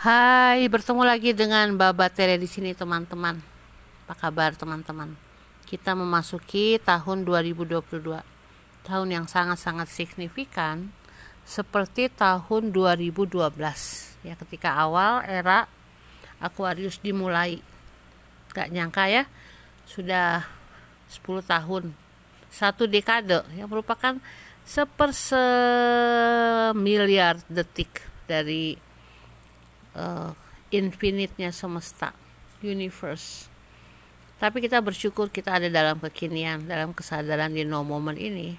Hai, bertemu lagi dengan Baba Tere di sini teman-teman. Apa kabar teman-teman? Kita memasuki tahun 2022. Tahun yang sangat-sangat signifikan seperti tahun 2012 ya ketika awal era Aquarius dimulai. Gak nyangka ya, sudah 10 tahun. Satu dekade yang merupakan sepersemiliar detik dari uh, infinite-nya semesta, universe. Tapi kita bersyukur kita ada dalam kekinian, dalam kesadaran di no moment ini.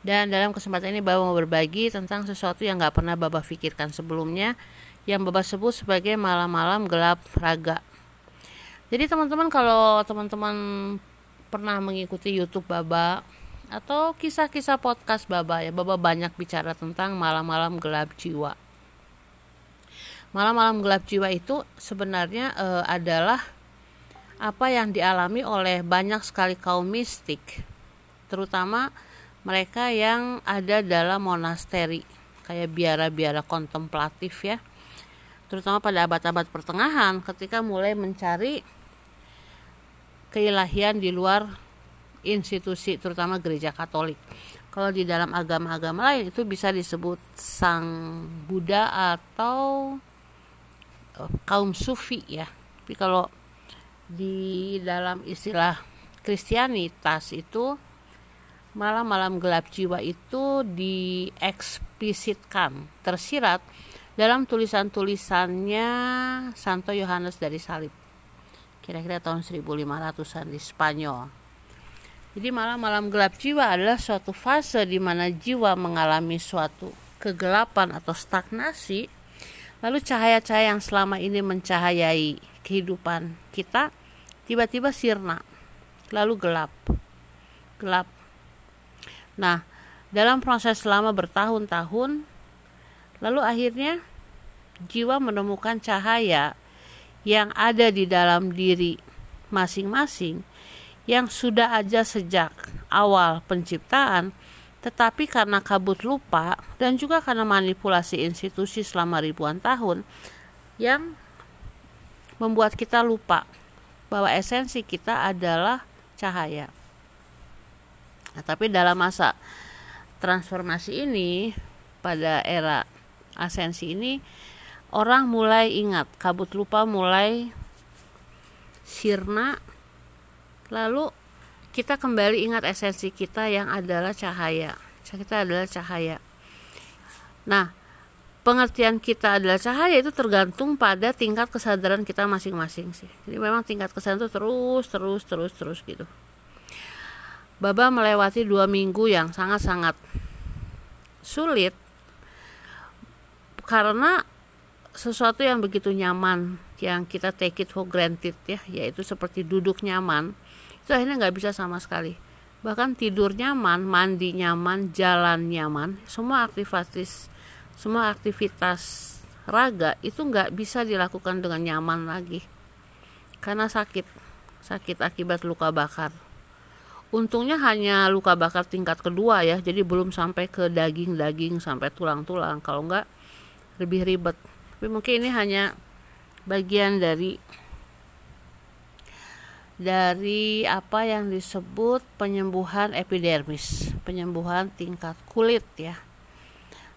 Dan dalam kesempatan ini Baba mau berbagi tentang sesuatu yang gak pernah Baba pikirkan sebelumnya yang Baba sebut sebagai malam-malam gelap raga. Jadi teman-teman kalau teman-teman pernah mengikuti YouTube Baba atau kisah-kisah podcast Baba ya Baba banyak bicara tentang malam-malam gelap jiwa malam-malam gelap jiwa itu sebenarnya e, adalah apa yang dialami oleh banyak sekali kaum mistik, terutama mereka yang ada dalam monasteri, kayak biara-biara kontemplatif ya, terutama pada abad-abad pertengahan ketika mulai mencari keilahian di luar institusi, terutama gereja Katolik. Kalau di dalam agama-agama lain itu bisa disebut sang Buddha atau kaum sufi ya. Tapi kalau di dalam istilah Kristianitas itu malam-malam gelap jiwa itu dieksplisitkan tersirat dalam tulisan-tulisannya Santo Yohanes dari Salib. Kira-kira tahun 1500-an di Spanyol. Jadi malam-malam gelap jiwa adalah suatu fase di mana jiwa mengalami suatu kegelapan atau stagnasi Lalu cahaya-cahaya yang selama ini mencahayai kehidupan kita tiba-tiba sirna, lalu gelap. Gelap. Nah, dalam proses selama bertahun-tahun lalu akhirnya jiwa menemukan cahaya yang ada di dalam diri masing-masing yang sudah aja sejak awal penciptaan tetapi karena kabut lupa dan juga karena manipulasi institusi selama ribuan tahun yang membuat kita lupa bahwa esensi kita adalah cahaya. Nah, tapi dalam masa transformasi ini pada era asensi ini orang mulai ingat kabut lupa mulai sirna lalu kita kembali ingat esensi kita yang adalah cahaya. Kita adalah cahaya. Nah, pengertian kita adalah cahaya itu tergantung pada tingkat kesadaran kita masing-masing sih. Jadi memang tingkat kesadaran itu terus, terus, terus, terus gitu. Baba melewati dua minggu yang sangat-sangat sulit karena sesuatu yang begitu nyaman yang kita take it for granted ya yaitu seperti duduk nyaman itu akhirnya nggak bisa sama sekali. Bahkan tidur nyaman mandi nyaman jalan nyaman semua aktivitas semua aktivitas raga itu nggak bisa dilakukan dengan nyaman lagi. Karena sakit sakit akibat luka bakar. Untungnya hanya luka bakar tingkat kedua ya jadi belum sampai ke daging-daging sampai tulang-tulang. Kalau nggak lebih ribet. Tapi mungkin ini hanya bagian dari dari apa yang disebut penyembuhan epidermis, penyembuhan tingkat kulit ya.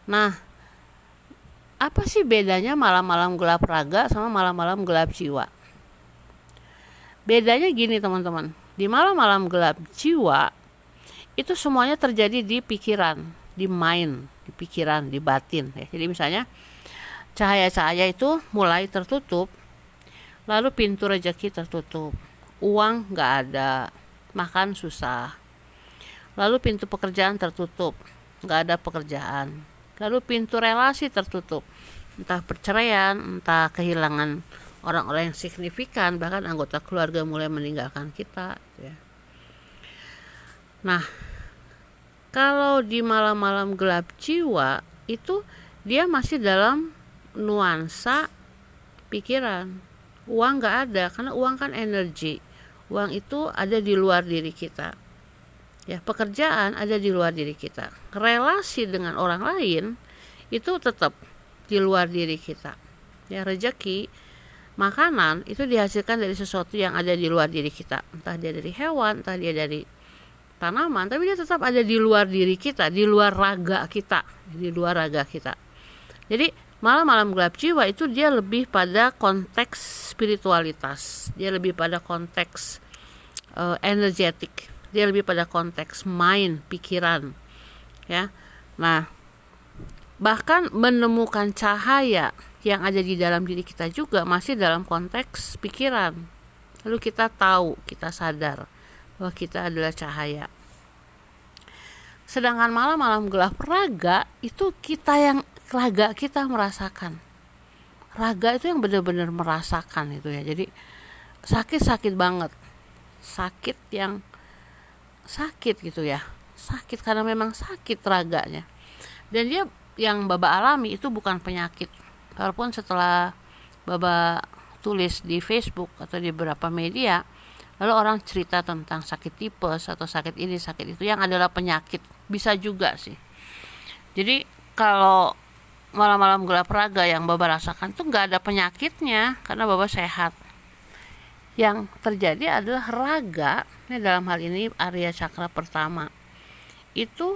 Nah, apa sih bedanya malam-malam gelap raga sama malam-malam gelap jiwa? Bedanya gini teman-teman, di malam-malam gelap jiwa itu semuanya terjadi di pikiran, di mind, di pikiran, di batin ya. Jadi misalnya cahaya-cahaya itu mulai tertutup, lalu pintu rezeki tertutup uang nggak ada, makan susah. Lalu pintu pekerjaan tertutup, nggak ada pekerjaan. Lalu pintu relasi tertutup, entah perceraian, entah kehilangan orang-orang yang signifikan, bahkan anggota keluarga mulai meninggalkan kita. Ya. Nah, kalau di malam-malam gelap jiwa itu dia masih dalam nuansa pikiran uang nggak ada karena uang kan energi uang itu ada di luar diri kita. Ya pekerjaan ada di luar diri kita. Relasi dengan orang lain itu tetap di luar diri kita. Ya rezeki makanan itu dihasilkan dari sesuatu yang ada di luar diri kita. Entah dia dari hewan entah dia dari tanaman tapi dia tetap ada di luar diri kita di luar raga kita di luar raga kita. Jadi malam-malam gelap jiwa itu dia lebih pada konteks spiritualitas. Dia lebih pada konteks uh, energetik. Dia lebih pada konteks mind pikiran. Ya. Nah bahkan menemukan cahaya yang ada di dalam diri kita juga masih dalam konteks pikiran. Lalu kita tahu kita sadar bahwa kita adalah cahaya. Sedangkan malam-malam gelap raga itu kita yang raga kita merasakan. Raga itu yang benar-benar merasakan itu ya. Jadi sakit-sakit banget. Sakit yang sakit gitu ya. Sakit karena memang sakit raganya. Dan dia yang Baba alami itu bukan penyakit. Walaupun setelah Baba tulis di Facebook atau di beberapa media, lalu orang cerita tentang sakit tipes atau sakit ini sakit itu yang adalah penyakit bisa juga sih jadi kalau malam-malam gelap raga yang Baba rasakan tuh nggak ada penyakitnya karena Baba sehat. Yang terjadi adalah raga ini dalam hal ini area cakra pertama itu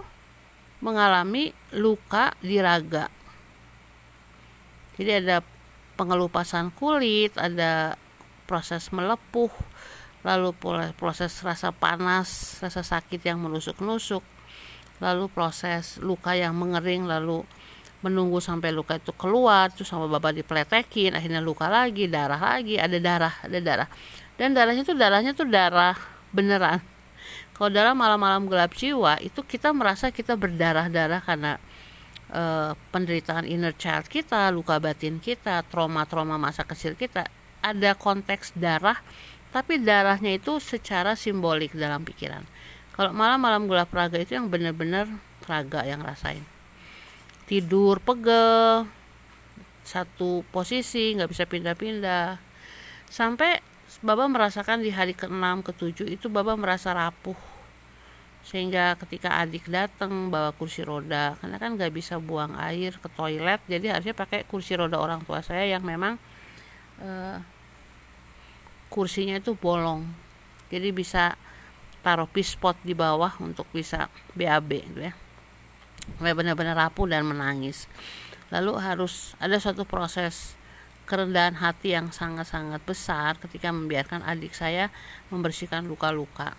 mengalami luka di raga. Jadi ada pengelupasan kulit ada proses melepuh lalu proses rasa panas, rasa sakit yang menusuk-nusuk, lalu proses luka yang mengering, lalu menunggu sampai luka itu keluar, terus sama bapak dipletekin, akhirnya luka lagi, darah lagi, ada darah, ada darah. Dan darahnya tuh darahnya tuh darah beneran. Kalau darah malam-malam gelap jiwa itu kita merasa kita berdarah-darah karena uh, penderitaan inner child kita, luka batin kita, trauma-trauma masa kecil kita, ada konteks darah tapi darahnya itu secara simbolik dalam pikiran kalau malam-malam gelap raga itu yang benar-benar raga yang rasain tidur pegel satu posisi nggak bisa pindah-pindah. Sampai Baba merasakan di hari ke-6 ke-7 itu Baba merasa rapuh. Sehingga ketika adik datang bawa kursi roda. Karena kan nggak bisa buang air ke toilet jadi harusnya pakai kursi roda orang tua saya yang memang uh, kursinya itu bolong. Jadi bisa taruh pispot di bawah untuk bisa BAB gitu ya benar-benar rapuh dan menangis. Lalu harus ada suatu proses kerendahan hati yang sangat-sangat besar ketika membiarkan adik saya membersihkan luka-luka.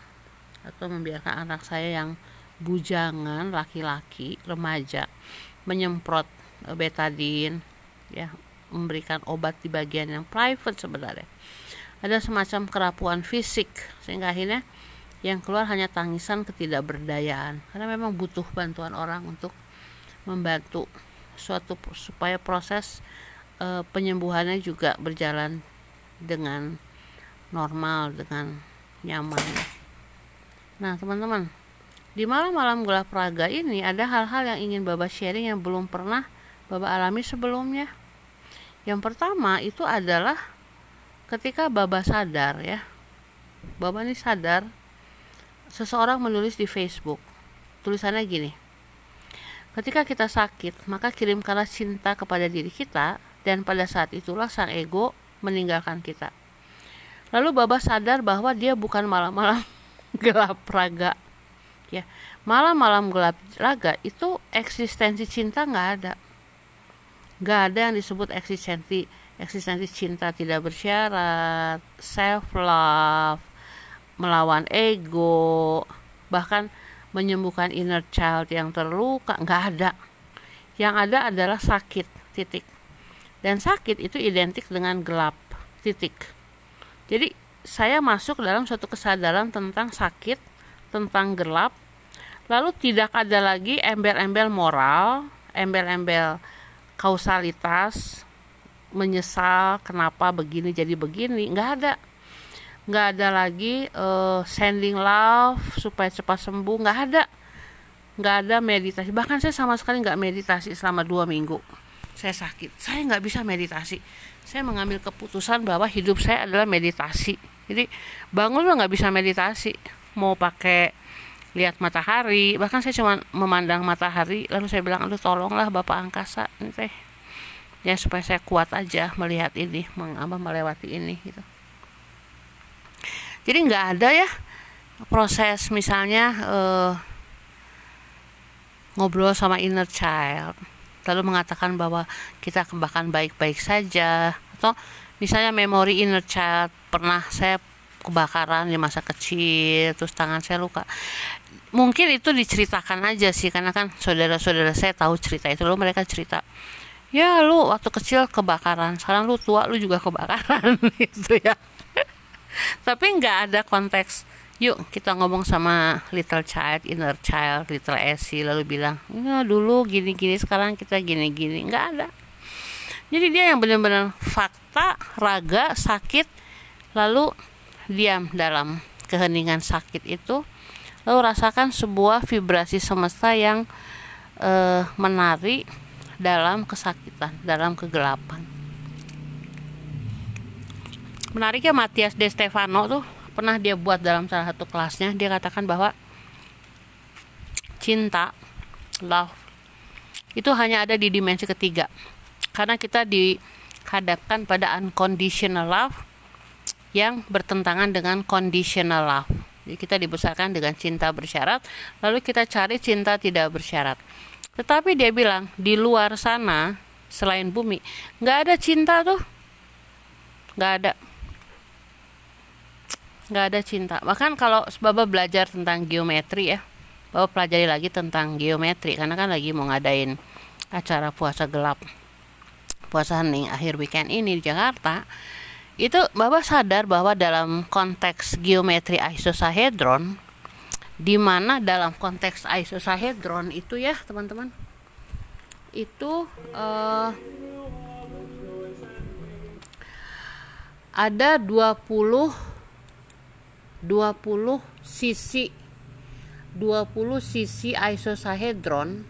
Atau membiarkan anak saya yang bujangan laki-laki remaja menyemprot betadin ya memberikan obat di bagian yang private sebenarnya. Ada semacam kerapuan fisik sehingga akhirnya yang keluar hanya tangisan ketidakberdayaan karena memang butuh bantuan orang untuk membantu suatu supaya proses e, penyembuhannya juga berjalan dengan normal dengan nyaman. Nah, teman-teman, di malam-malam gelap raga ini ada hal-hal yang ingin Baba sharing yang belum pernah Baba alami sebelumnya. Yang pertama itu adalah ketika Baba sadar ya Baba ini sadar seseorang menulis di Facebook. Tulisannya gini ketika kita sakit maka kirimkanlah cinta kepada diri kita dan pada saat itulah sang ego meninggalkan kita. Lalu Baba sadar bahwa dia bukan malam-malam gelap raga. Ya malam-malam gelap raga itu eksistensi cinta nggak ada. Nggak ada yang disebut eksistensi. Eksistensi cinta tidak bersyarat, self love, melawan ego, bahkan menyembuhkan inner child yang terluka, nggak ada. Yang ada adalah sakit, titik. Dan sakit itu identik dengan gelap, titik. Jadi saya masuk dalam suatu kesadaran tentang sakit, tentang gelap, lalu tidak ada lagi embel-embel moral, embel-embel kausalitas, menyesal kenapa begini jadi begini nggak ada nggak ada lagi uh, sending love supaya cepat sembuh. Nggak ada. Nggak ada meditasi. Bahkan saya sama sekali nggak meditasi selama dua minggu. Saya sakit. Saya nggak bisa meditasi. Saya mengambil keputusan bahwa hidup saya adalah meditasi. Jadi bangun lo nggak bisa meditasi. Mau pakai lihat matahari. Bahkan saya cuma memandang matahari lalu saya bilang aduh tolonglah bapak angkasa ini teh. Ya supaya saya kuat aja melihat ini mengapa melewati ini gitu jadi nggak ada ya proses misalnya uh, ngobrol sama inner child. Lalu mengatakan bahwa kita bahkan baik-baik saja. Atau misalnya memori inner child pernah saya kebakaran di masa kecil terus tangan saya luka. Mungkin itu diceritakan aja sih karena kan saudara-saudara saya tahu cerita itu. Lalu mereka cerita ya lu waktu kecil kebakaran sekarang lu tua lu juga kebakaran. Gitu ya tapi nggak ada konteks yuk kita ngomong sama little child inner child little Essie lalu bilang ya dulu gini-gini sekarang kita gini-gini nggak ada jadi dia yang benar-benar fakta raga sakit lalu diam dalam keheningan sakit itu lalu rasakan sebuah vibrasi semesta yang uh, menari dalam kesakitan, dalam kegelapan. Menariknya Matias De Stefano tuh pernah dia buat dalam salah satu kelasnya. Dia katakan bahwa cinta love itu hanya ada di dimensi ketiga. Karena kita dihadapkan pada unconditional love yang bertentangan dengan conditional love. Jadi kita dibesarkan dengan cinta bersyarat lalu kita cari cinta tidak bersyarat. Tetapi dia bilang di luar sana selain bumi nggak ada cinta tuh, nggak ada, nggak ada cinta. Bahkan kalau Baba belajar tentang geometri ya, Baba pelajari lagi tentang geometri karena kan lagi mau ngadain acara puasa gelap, puasa hening akhir weekend ini di Jakarta. Itu Baba sadar bahwa dalam konteks geometri isosahedron di mana dalam konteks isosahedron itu ya teman-teman itu uh, ada 20 20 sisi 20 sisi isosahedron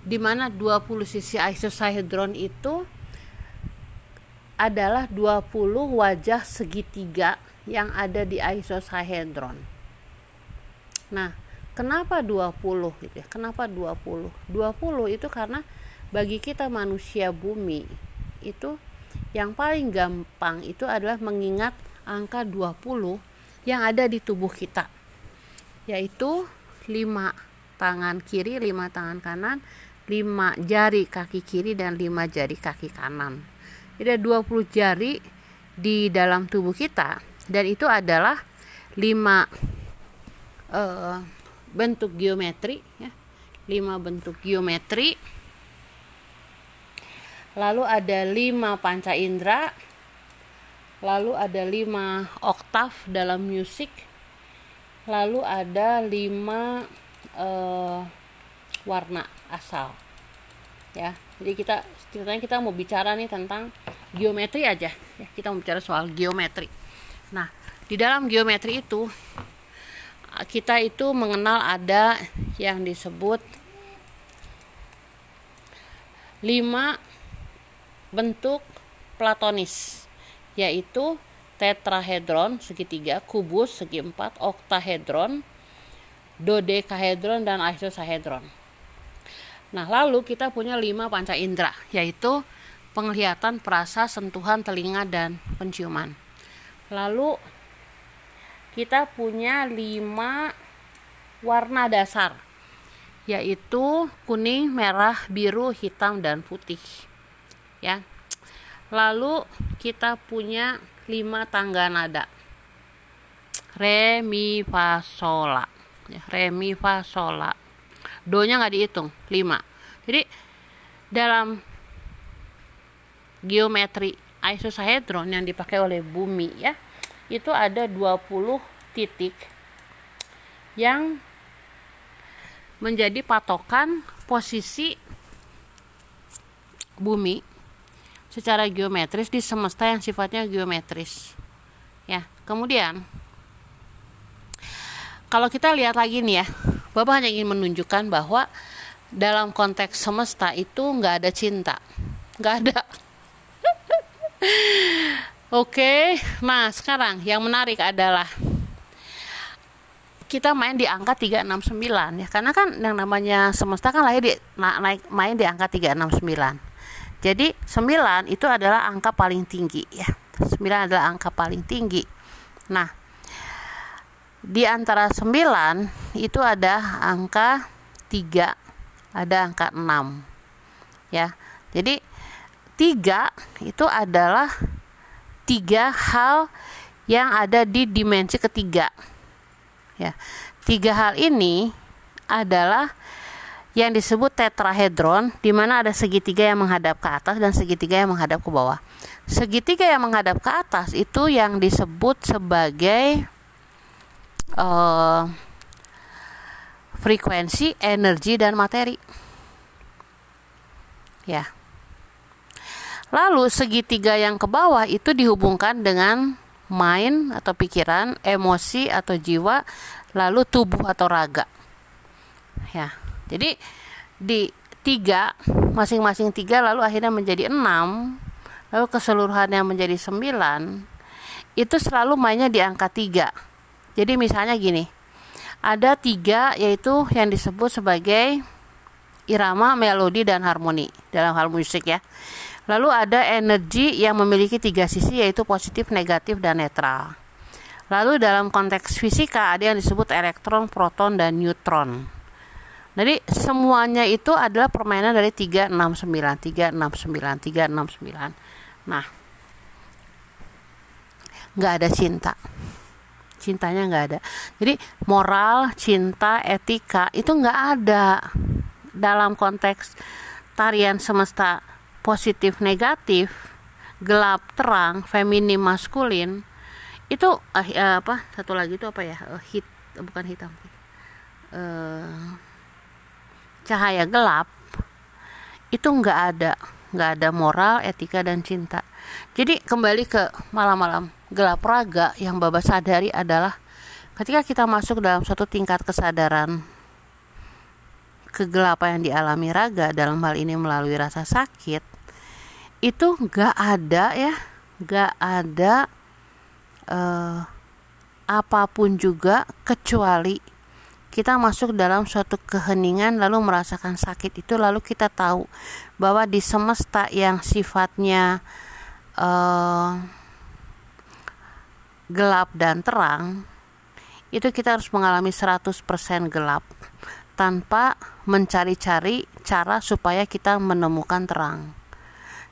di mana 20 sisi isosahedron itu adalah 20 wajah segitiga yang ada di isosahedron Nah, kenapa 20 gitu ya? Kenapa 20? 20 itu karena bagi kita manusia bumi itu yang paling gampang itu adalah mengingat angka 20 yang ada di tubuh kita. Yaitu 5 tangan kiri, 5 tangan kanan, 5 jari kaki kiri dan 5 jari kaki kanan. Jadi ada 20 jari di dalam tubuh kita dan itu adalah 5 uh, bentuk geometri ya lima bentuk geometri lalu ada lima panca indera lalu ada lima oktav dalam musik. Lalu ada lima uh, warna asal. Ya jadi kita ceritanya kita mau bicara nih tentang geometri aja. Ya kita mau bicara soal geometri. Nah di dalam geometri itu kita itu mengenal ada yang disebut lima bentuk platonis yaitu tetrahedron segitiga, kubus segi empat, oktahedron, dodekahedron dan isosahedron. Nah, lalu kita punya lima panca indera, yaitu penglihatan, perasa, sentuhan, telinga, dan penciuman. Lalu kita punya lima warna dasar yaitu kuning, merah, biru, hitam dan putih. Ya. Lalu kita punya lima tangga nada. Re, mi, fa, sol, Ya, re, mi, fa, sol, Do-nya nggak dihitung, lima. Jadi dalam geometri isosahedron yang dipakai oleh bumi ya itu ada 20 titik yang menjadi patokan posisi bumi secara geometris di semesta yang sifatnya geometris. Ya, kemudian kalau kita lihat lagi nih ya, Bapak hanya ingin menunjukkan bahwa dalam konteks semesta itu nggak ada cinta, nggak ada. Oke, nah sekarang yang menarik adalah kita main di angka 369 ya karena kan yang namanya semesta kan lahir di naik main di angka 369 Jadi 9 itu adalah angka paling tinggi ya. 9 adalah angka paling tinggi. Nah, di antara 9 itu ada angka 3, ada angka 6. Ya. Jadi 3 itu adalah tiga hal yang ada di dimensi ketiga. Ya. Tiga hal ini adalah yang disebut tetrahedron di mana ada segitiga yang menghadap ke atas dan segitiga yang menghadap ke bawah. Segitiga yang menghadap ke atas itu yang disebut sebagai uh, frekuensi, energi dan materi. Ya. Lalu segitiga yang ke bawah itu dihubungkan dengan mind atau pikiran, emosi atau jiwa, lalu tubuh atau raga. Ya. Jadi di tiga masing-masing tiga lalu akhirnya menjadi enam lalu keseluruhannya menjadi sembilan itu selalu mainnya di angka tiga. Jadi misalnya gini ada tiga yaitu yang disebut sebagai irama melodi dan harmoni dalam hal musik ya. Lalu ada energi yang memiliki tiga sisi yaitu positif negatif dan netral. Lalu dalam konteks fisika ada yang disebut elektron proton dan neutron jadi semuanya itu adalah permainan dari 369, 369, 369. Nah, nggak ada cinta. Cintanya nggak ada. Jadi moral, cinta, etika itu nggak ada dalam konteks tarian semesta positif negatif, gelap terang, feminim maskulin. Itu uh, apa? Satu lagi itu apa ya? Uh, hit bukan hitam. Uh, cahaya gelap itu nggak ada nggak ada moral etika dan cinta. Jadi kembali ke malam-malam gelap raga yang Baba sadari adalah ketika kita masuk dalam suatu tingkat kesadaran kegelapan yang dialami raga dalam hal ini melalui rasa sakit itu nggak ada ya nggak ada uh, apa pun juga kecuali kita masuk dalam suatu keheningan lalu merasakan sakit itu lalu kita tahu bahwa di semesta yang sifatnya uh, gelap dan terang itu kita harus mengalami 100% gelap tanpa mencari-cari cara supaya kita menemukan terang.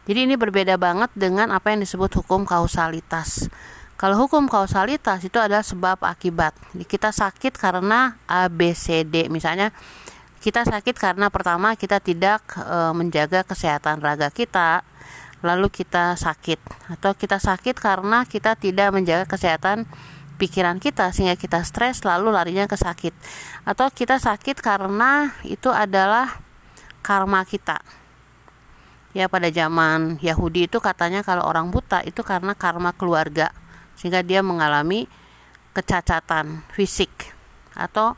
Jadi ini berbeda banget dengan apa yang disebut hukum kausalitas. Kalau hukum kausalitas itu adalah sebab akibat. Kita sakit karena A, B, C, D. Misalnya kita sakit karena pertama kita tidak e, menjaga kesehatan raga kita, lalu kita sakit. Atau kita sakit karena kita tidak menjaga kesehatan pikiran kita sehingga kita stres lalu larinya ke sakit. Atau kita sakit karena itu adalah karma kita. Ya pada zaman Yahudi itu katanya kalau orang buta itu karena karma keluarga sehingga dia mengalami kecacatan fisik. Atau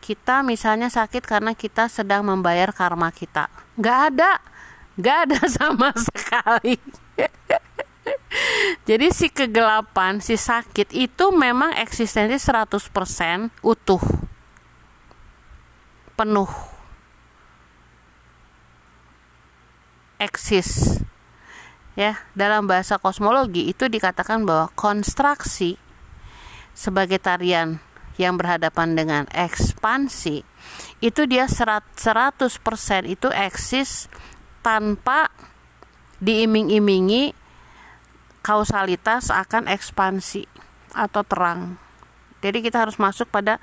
kita misalnya sakit karena kita sedang membayar karma kita. Nggak ada. Nggak ada sama sekali. Jadi si kegelapan si sakit itu memang eksistensi 100% utuh. Penuh. Eksis ya dalam bahasa kosmologi itu dikatakan bahwa konstruksi sebagai tarian yang berhadapan dengan ekspansi itu dia 100% itu eksis tanpa diiming-imingi kausalitas akan ekspansi atau terang. Jadi kita harus masuk pada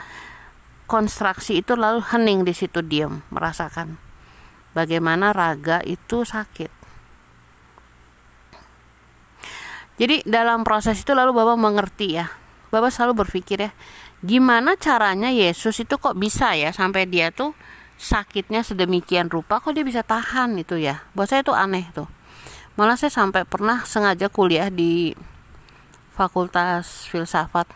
konstruksi itu lalu hening di situ diam merasakan bagaimana raga itu sakit jadi dalam proses itu lalu Bapak mengerti ya. Bapak selalu berpikir ya gimana caranya Yesus itu kok bisa ya sampai dia tuh sakitnya sedemikian rupa kok dia bisa tahan itu ya? Buat saya itu aneh tuh. Malah saya sampai pernah sengaja kuliah di Fakultas Filsafat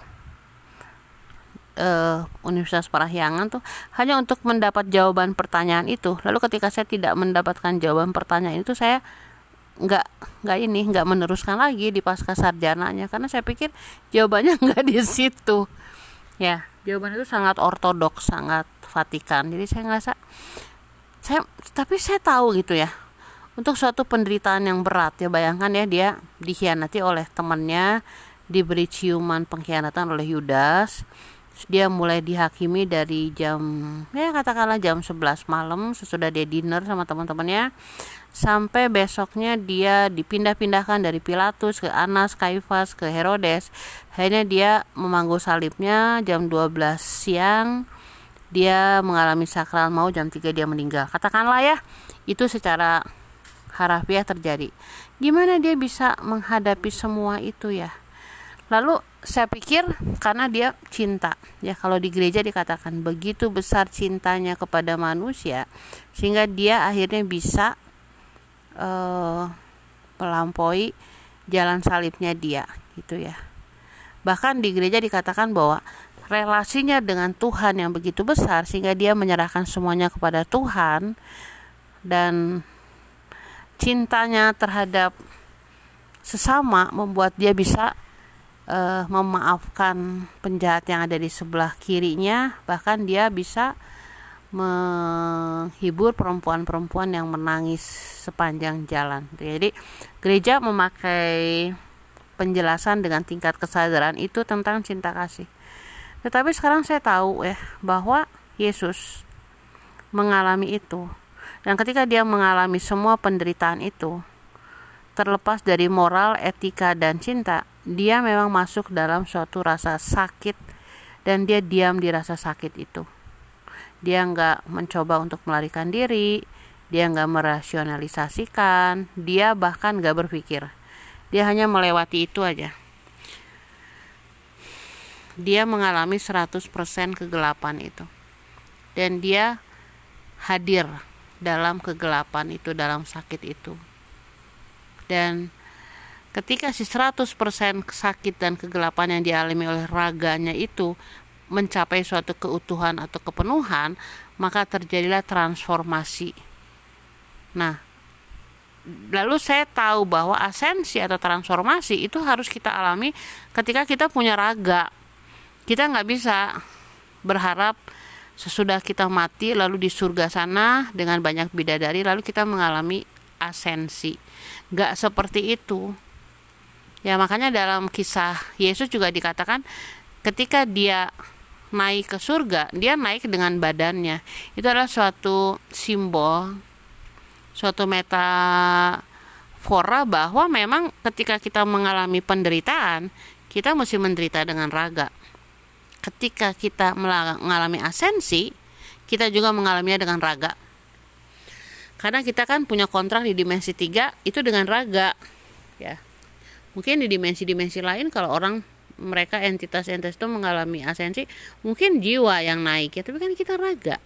uh, Universitas Parahyangan tuh hanya untuk mendapat jawaban pertanyaan itu. Lalu ketika saya tidak mendapatkan jawaban pertanyaan itu saya nggak nggak ini nggak meneruskan lagi di pasca sarjananya. Karena saya pikir jawabannya nggak di situ. Ya jawaban itu sangat ortodoks sangat Vatikan. Jadi saya ngerasa saya tapi saya tahu gitu ya. Untuk suatu penderitaan yang berat ya bayangkan ya dia dikhianati oleh temannya diberi ciuman pengkhianatan oleh Yudas dia mulai dihakimi dari jam ya katakanlah jam 11 malam sesudah dia dinner sama teman-temannya sampai besoknya dia dipindah-pindahkan dari Pilatus ke Anas, Kaifas ke Herodes. Akhirnya dia memanggul salibnya jam 12 siang. Dia mengalami sakral mau jam 3 dia meninggal. Katakanlah ya, itu secara harafiah terjadi. Gimana dia bisa menghadapi semua itu ya? Lalu saya pikir karena dia cinta. Ya kalau di gereja dikatakan begitu besar cintanya kepada manusia sehingga dia akhirnya bisa uh, melampaui jalan salibnya dia gitu ya. Bahkan di gereja dikatakan bahwa relasinya dengan Tuhan yang begitu besar sehingga dia menyerahkan semuanya kepada Tuhan dan cintanya terhadap sesama membuat dia bisa uh, memaafkan penjahat yang ada di sebelah kirinya bahkan dia bisa menghibur perempuan-perempuan yang menangis sepanjang jalan. Jadi gereja memakai penjelasan dengan tingkat kesadaran itu tentang cinta kasih. Tetapi sekarang saya tahu ya bahwa Yesus mengalami itu. Dan ketika dia mengalami semua penderitaan itu, terlepas dari moral, etika, dan cinta, dia memang masuk dalam suatu rasa sakit dan dia diam di rasa sakit itu. Dia nggak mencoba untuk melarikan diri, dia nggak merasionalisasikan, dia bahkan nggak berpikir. Dia hanya melewati itu aja. Dia mengalami 100% kegelapan itu. Dan dia hadir dalam kegelapan itu, dalam sakit itu. Dan ketika si 100% sakit dan kegelapan yang dialami oleh raganya itu mencapai suatu keutuhan atau kepenuhan, maka terjadilah transformasi. Nah, lalu saya tahu bahwa asensi atau transformasi itu harus kita alami ketika kita punya raga. Kita nggak bisa berharap sesudah kita mati lalu di surga sana dengan banyak bidadari lalu kita mengalami asensi. Gak seperti itu Ya makanya dalam kisah Yesus juga dikatakan ketika dia naik ke surga, dia naik dengan badannya. Itu adalah suatu simbol, suatu metafora bahwa memang ketika kita mengalami penderitaan, kita mesti menderita dengan raga. Ketika kita mengalami asensi, kita juga mengalaminya dengan raga. Karena kita kan punya kontrak di dimensi tiga itu dengan raga. Ya mungkin di dimensi-dimensi lain kalau orang mereka entitas-entitas itu mengalami asensi mungkin jiwa yang naik ya tapi kan kita raga.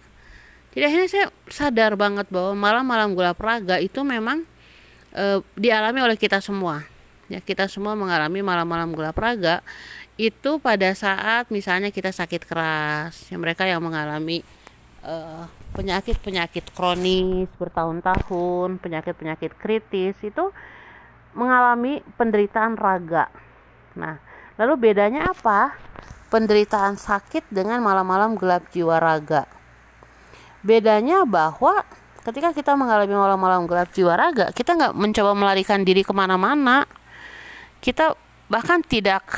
Jadi akhirnya saya sadar banget bahwa malam-malam gelap raga itu memang e, dialami oleh kita semua. Ya kita semua mengalami malam-malam gelap raga itu pada saat misalnya kita sakit keras ya mereka yang mengalami penyakit-penyakit kronis bertahun-tahun penyakit-penyakit kritis itu mengalami penderitaan raga. Nah, lalu bedanya apa? Penderitaan sakit dengan malam-malam gelap jiwa raga. Bedanya bahwa ketika kita mengalami malam-malam gelap jiwa raga, kita nggak mencoba melarikan diri ke mana-mana. Kita bahkan tidak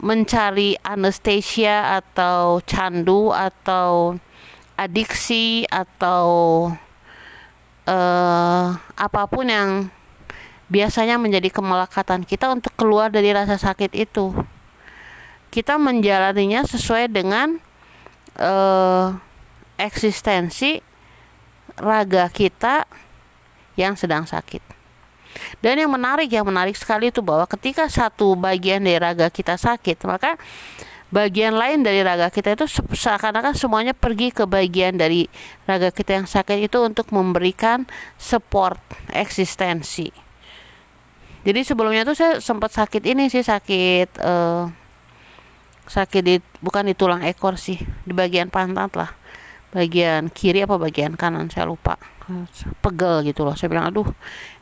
mencari anestesia atau candu atau adiksi atau uh, apa pun yang biasanya menjadi kemelekatan kita untuk keluar dari rasa sakit itu. Kita menjalaninya sesuai dengan uh, eksistensi raga kita yang sedang sakit. Dan yang menarik, yang menarik sekali itu bahwa ketika satu bagian dari raga kita sakit, maka bagian lain dari raga kita itu seakan-akan semuanya pergi ke bagian dari raga kita yang sakit itu untuk memberikan support eksistensi jadi sebelumnya tuh saya sempat sakit ini sih sakit uh, sakit di bukan di tulang ekor sih di bagian pantat lah. Bagian kiri apa bagian kanan saya lupa. Pegel gitu loh saya bilang aduh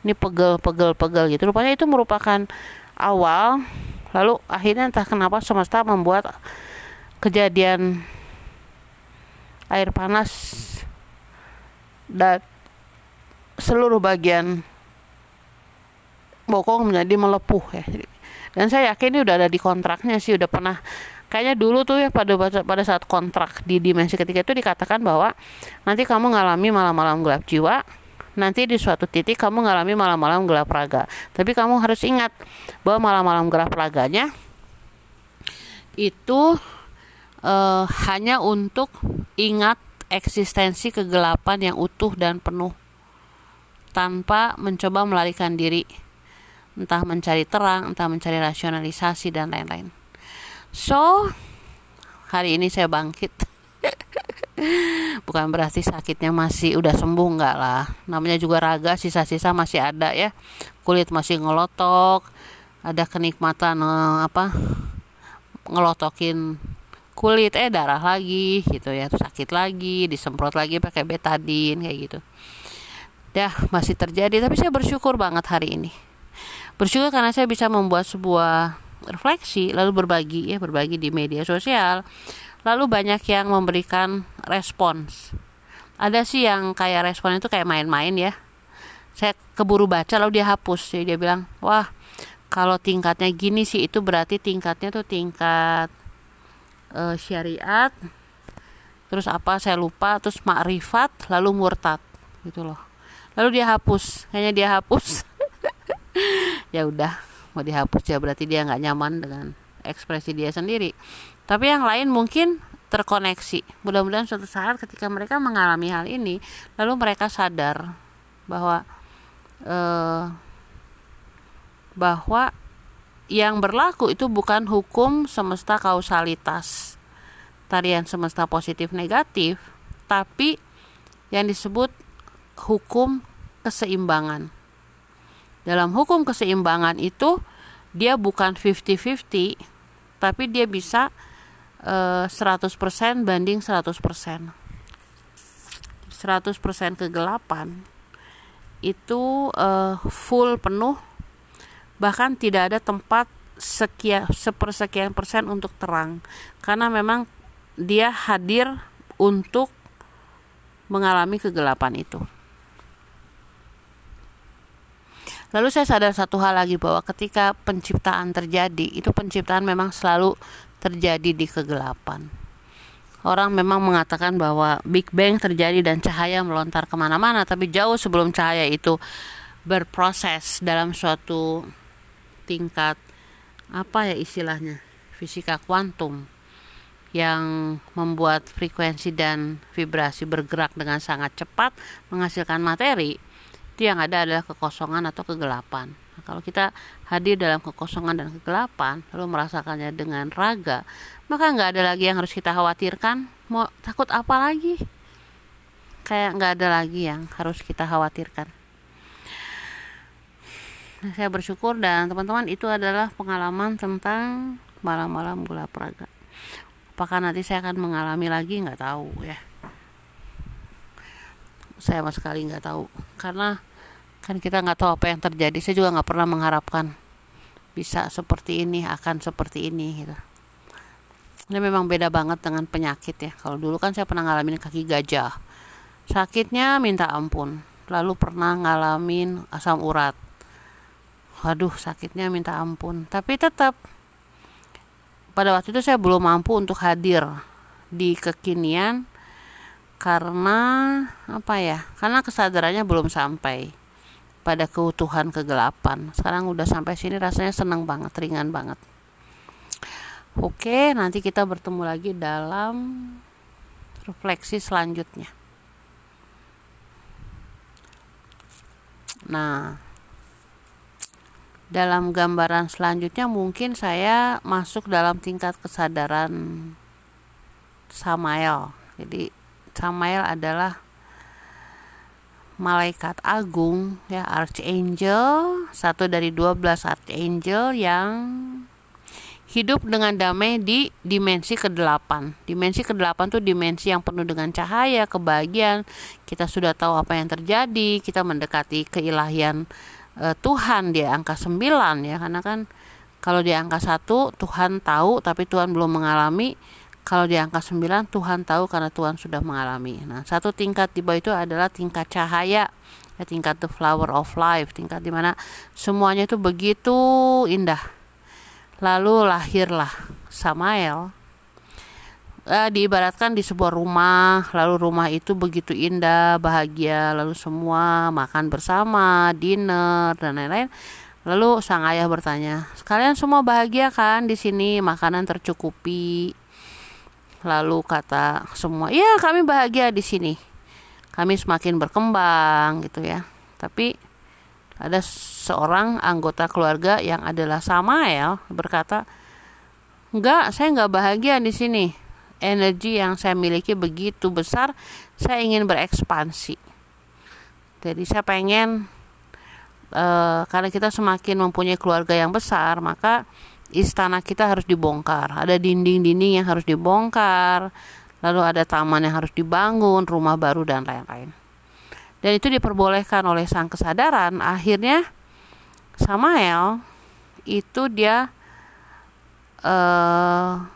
ini pegel pegel pegel gitu. Rupanya itu merupakan awal lalu akhirnya entah kenapa semesta membuat kejadian air panas dan seluruh bagian bokong menjadi melepuh ya. Dan saya yakin ini udah ada di kontraknya sih udah pernah. Kayaknya dulu tuh ya pada pada saat kontrak di dimensi ketiga itu dikatakan bahwa nanti kamu ngalami malam-malam gelap jiwa nanti di suatu titik kamu ngalami malam-malam gelap raga. Tapi kamu harus ingat bahwa malam-malam gelap raganya itu uh, hanya untuk ingat eksistensi kegelapan yang utuh dan penuh tanpa mencoba melarikan diri entah mencari terang, entah mencari rasionalisasi dan lain-lain. So, hari ini saya bangkit. Bukan berarti sakitnya masih udah sembuh enggak lah. Namanya juga raga, sisa-sisa masih ada ya. Kulit masih ngelotok, ada kenikmatan eh, apa? ngelotokin kulit eh darah lagi gitu ya sakit lagi disemprot lagi pakai betadin kayak gitu dah masih terjadi tapi saya bersyukur banget hari ini bersyukur karena saya bisa membuat sebuah refleksi lalu berbagi ya berbagi di media sosial. Lalu banyak yang memberikan respons. Ada sih yang kayak respon itu kayak main-main ya. Saya keburu baca lalu dia hapus. Jadi dia bilang wah kalau tingkatnya gini sih itu berarti tingkatnya tuh tingkat uh, syariat terus apa saya lupa terus makrifat lalu murtad. Gitu loh. Lalu dia hapus. Kayaknya dia hapus ya udah mau dihapus ya berarti dia nggak nyaman dengan ekspresi dia sendiri. Tapi yang lain mungkin terkoneksi. Mudah-mudahan suatu saat ketika mereka mengalami hal ini lalu mereka sadar bahwa eh, bahwa yang berlaku itu bukan hukum semesta kausalitas. Tarian semesta positif negatif tapi yang disebut hukum keseimbangan dalam hukum keseimbangan itu dia bukan 50-50 tapi dia bisa uh, eh, 100% banding 100% 100% kegelapan itu uh, full penuh bahkan tidak ada tempat sekian sepersekian persen untuk terang karena memang dia hadir untuk mengalami kegelapan itu. Lalu saya sadar satu hal lagi bahwa ketika penciptaan terjadi, itu penciptaan memang selalu terjadi di kegelapan. Orang memang mengatakan bahwa Big Bang terjadi dan cahaya melontar ke mana-mana, tapi jauh sebelum cahaya itu berproses dalam suatu tingkat apa ya istilahnya fisika kuantum yang membuat frekuensi dan vibrasi bergerak dengan sangat cepat menghasilkan materi itu yang ada adalah kekosongan atau kegelapan. Nah, kalau kita hadir dalam kekosongan dan kegelapan, lalu merasakannya dengan raga, maka nggak ada lagi yang harus kita khawatirkan. Mau takut apa lagi? Kayak nggak ada lagi yang harus kita khawatirkan. Nah, saya bersyukur dan teman-teman itu adalah pengalaman tentang malam-malam gula praga. Apakah nanti saya akan mengalami lagi nggak tahu ya saya sama sekali nggak tahu karena kan kita nggak tahu apa yang terjadi. Saya juga nggak pernah mengharapkan bisa seperti ini akan seperti ini gitu. Ini memang beda banget dengan penyakit ya. Kalau dulu kan saya pernah ngalamin kaki gajah. Sakitnya minta ampun. Lalu pernah ngalamin asam urat. Waduh sakitnya minta ampun. Tapi tetap pada waktu itu saya belum mampu untuk hadir di kekinian karena apa ya karena kesadarannya belum sampai pada keutuhan kegelapan. Sekarang udah sampai sini rasanya senang banget ringan banget. Oke nanti kita bertemu lagi dalam refleksi selanjutnya. Nah dalam gambaran selanjutnya mungkin saya masuk dalam tingkat kesadaran Samael. Jadi Samael adalah malaikat agung ya archangel satu dari 12 archangel yang hidup dengan damai di dimensi ke-8. Dimensi ke-8 tuh dimensi yang penuh dengan cahaya, kebahagiaan. Kita sudah tahu apa yang terjadi, kita mendekati keilahian e, Tuhan di angka 9 ya, karena kan kalau di angka 1 Tuhan tahu tapi Tuhan belum mengalami kalau di angka 9 Tuhan tahu karena Tuhan sudah mengalami. Nah, satu tingkat di bawah itu adalah tingkat cahaya ya tingkat the flower of life tingkat di mana semuanya itu begitu indah. Lalu lahirlah Samael eh, diibaratkan di sebuah rumah lalu rumah itu begitu indah bahagia lalu semua makan bersama dinner dan lain-lain. Lalu sang ayah bertanya kalian semua bahagia kan di sini? Makanan tercukupi lalu kata semua iya kami bahagia di sini. Kami semakin berkembang gitu ya. Tapi ada seorang anggota keluarga yang adalah Samael berkata enggak saya enggak bahagia di sini. Energi yang saya miliki begitu besar saya ingin berekspansi. Jadi saya pengen uh, karena kita semakin mempunyai keluarga yang besar maka istana kita harus dibongkar ada dinding-dinding yang harus dibongkar lalu ada taman yang harus dibangun, rumah baru dan lain-lain. Dan itu diperbolehkan oleh sang kesadaran. Akhirnya Samael itu dia uh,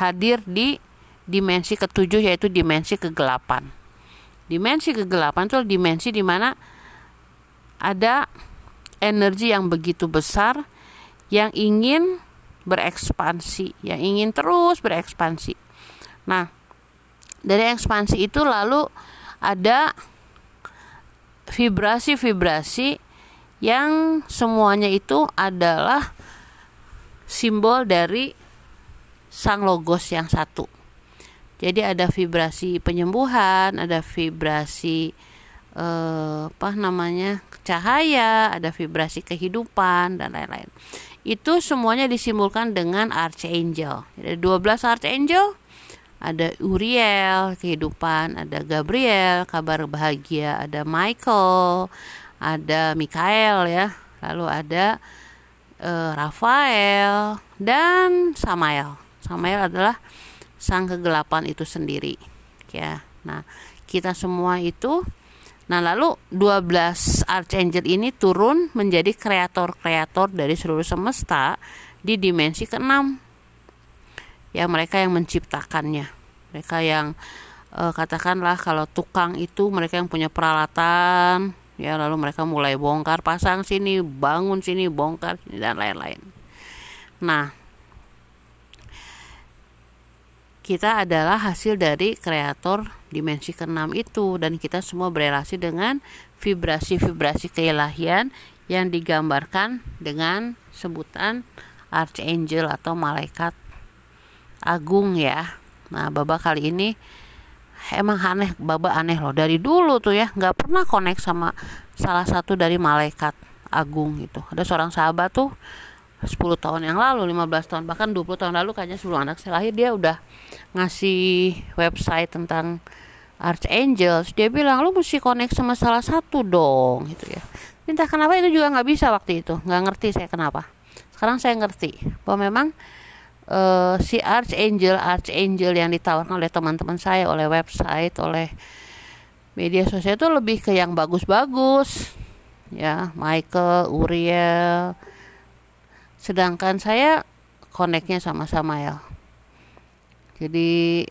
hadir di dimensi ketujuh yaitu dimensi kegelapan. Dimensi kegelapan itu dimensi di mana ada energi yang begitu besar yang ingin berekspansi, yang ingin terus berekspansi. Nah, dari ekspansi itu lalu ada vibrasi-vibrasi yang semuanya itu adalah simbol dari sang logos yang satu. Jadi ada vibrasi penyembuhan, ada vibrasi eh, apa namanya cahaya, ada vibrasi kehidupan dan lain-lain. Itu semuanya disimbolkan dengan archangel. Ada 12 archangel ada Uriel kehidupan ada Gabriel kabar bahagia ada Michael ada Mikael ya. Lalu ada uh, Rafael dan Samael. Samael adalah sang kegelapan itu sendiri ya. Nah kita semua itu Nah, lalu 12 archangel ini turun menjadi kreator-kreator dari seluruh semesta di dimensi keenam. Ya mereka yang menciptakannya. Mereka yang e, katakanlah kalau tukang itu mereka yang punya peralatan ya lalu mereka mulai bongkar pasang sini bangun sini bongkar sini dan lain-lain. Nah kita adalah hasil dari kreator dimensi keenam itu dan kita semua berelasi dengan vibrasi-vibrasi keilahian yang digambarkan dengan sebutan archangel atau malaikat agung ya. Nah baba kali ini emang aneh baba aneh loh. Dari dulu tuh ya nggak pernah connect sama salah satu dari malaikat agung gitu. Ada seorang sahabat tuh 10 tahun yang lalu 15 tahun bahkan 20 tahun lalu kayaknya sebelum anak saya lahir dia udah ngasih website tentang Archangels dia bilang lu mesti connect sama salah satu dong gitu ya. Entah kenapa itu juga nggak bisa waktu itu. Nggak ngerti saya kenapa. Sekarang saya ngerti bahwa memang uh, si archangel archangel yang ditawarkan oleh teman-teman saya oleh website oleh media sosial itu lebih ke yang bagus-bagus ya. Michael Uriel. Sedangkan saya koneknya sama-sama ya jadi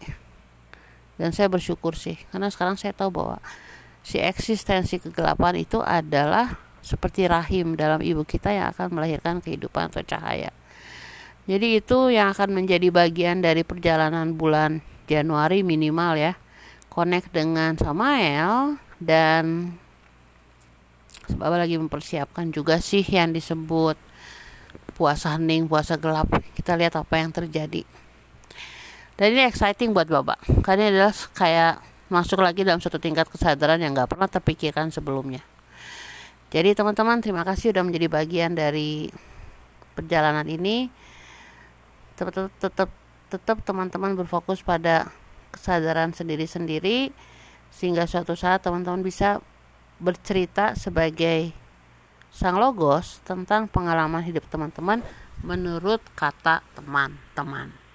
dan saya bersyukur sih karena sekarang saya tahu bahwa si eksistensi kegelapan itu adalah seperti rahim dalam ibu kita yang akan melahirkan kehidupan atau cahaya jadi itu yang akan menjadi bagian dari perjalanan bulan Januari minimal ya. Connect dengan Samael dan sebab lagi mempersiapkan juga sih yang disebut puasa hening, puasa gelap. Kita lihat apa yang terjadi. Dan ini exciting buat Bapak. Karena ini adalah kayak masuk lagi dalam satu tingkat kesadaran yang nggak pernah terpikirkan sebelumnya. Jadi teman-teman terima kasih sudah menjadi bagian dari perjalanan ini tetap tetap tetap teman-teman berfokus pada kesadaran sendiri-sendiri sehingga suatu saat teman-teman bisa bercerita sebagai sang logos tentang pengalaman hidup teman-teman menurut kata teman-teman.